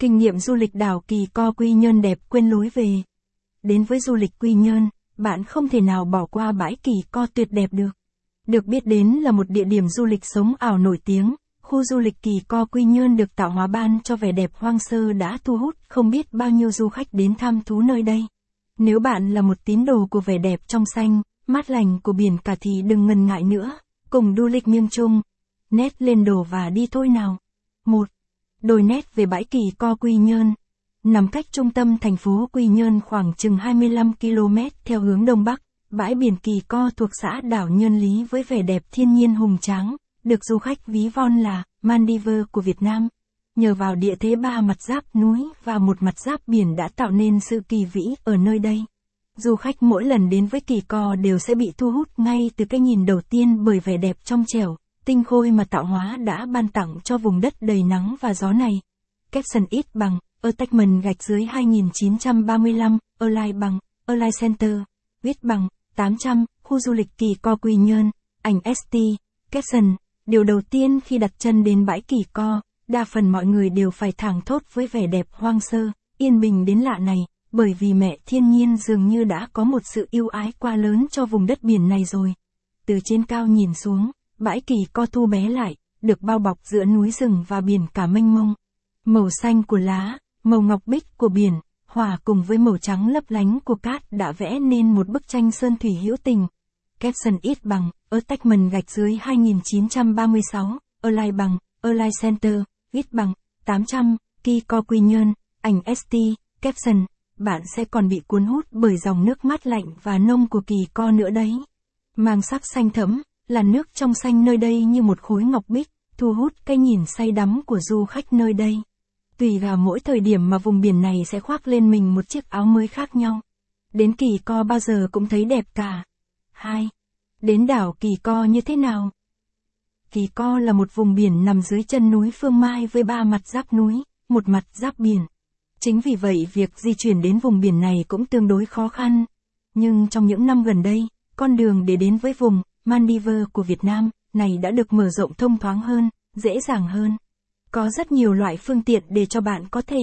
Kinh nghiệm du lịch đảo Kỳ Co Quy Nhơn đẹp quên lối về. Đến với du lịch Quy Nhơn, bạn không thể nào bỏ qua bãi Kỳ Co tuyệt đẹp được. Được biết đến là một địa điểm du lịch sống ảo nổi tiếng, khu du lịch Kỳ Co Quy Nhơn được tạo hóa ban cho vẻ đẹp hoang sơ đã thu hút không biết bao nhiêu du khách đến thăm thú nơi đây. Nếu bạn là một tín đồ của vẻ đẹp trong xanh, mát lành của biển cả thì đừng ngần ngại nữa, cùng du lịch miêng chung. Nét lên đồ và đi thôi nào. 1. Đồi nét về bãi Kỳ Co Quy Nhơn. Nằm cách trung tâm thành phố Quy Nhơn khoảng chừng 25 km theo hướng đông bắc, bãi biển Kỳ Co thuộc xã đảo Nhơn Lý với vẻ đẹp thiên nhiên hùng tráng, được du khách ví von là Maldives của Việt Nam. Nhờ vào địa thế ba mặt giáp núi và một mặt giáp biển đã tạo nên sự kỳ vĩ ở nơi đây. Du khách mỗi lần đến với Kỳ Co đều sẽ bị thu hút ngay từ cái nhìn đầu tiên bởi vẻ đẹp trong trẻo, tinh khôi mà tạo hóa đã ban tặng cho vùng đất đầy nắng và gió này. Capson ít bằng, attachment gạch dưới 2935, Align bằng, Align Center, viết bằng, 800, khu du lịch Kỳ Co Quy Nhơn, ảnh ST, Capson, điều đầu tiên khi đặt chân đến bãi Kỳ Co, đa phần mọi người đều phải thẳng thốt với vẻ đẹp hoang sơ, yên bình đến lạ này, bởi vì mẹ thiên nhiên dường như đã có một sự yêu ái quá lớn cho vùng đất biển này rồi. Từ trên cao nhìn xuống, bãi kỳ co thu bé lại, được bao bọc giữa núi rừng và biển cả mênh mông. Màu xanh của lá, màu ngọc bích của biển, hòa cùng với màu trắng lấp lánh của cát đã vẽ nên một bức tranh sơn thủy hữu tình. Capson ít bằng, ở attachment gạch dưới 2936, Align bằng, Align Center, ít bằng, 800, Ki Co Quy Nhơn, ảnh ST, Capson, bạn sẽ còn bị cuốn hút bởi dòng nước mát lạnh và nông của kỳ co nữa đấy. Mang sắc xanh thẫm, là nước trong xanh nơi đây như một khối ngọc bích, thu hút cái nhìn say đắm của du khách nơi đây. Tùy vào mỗi thời điểm mà vùng biển này sẽ khoác lên mình một chiếc áo mới khác nhau. Đến kỳ co bao giờ cũng thấy đẹp cả. 2. Đến đảo kỳ co như thế nào? Kỳ co là một vùng biển nằm dưới chân núi Phương Mai với ba mặt giáp núi, một mặt giáp biển. Chính vì vậy việc di chuyển đến vùng biển này cũng tương đối khó khăn. Nhưng trong những năm gần đây, con đường để đến với vùng Maldives của Việt Nam này đã được mở rộng thông thoáng hơn, dễ dàng hơn. Có rất nhiều loại phương tiện để cho bạn có thể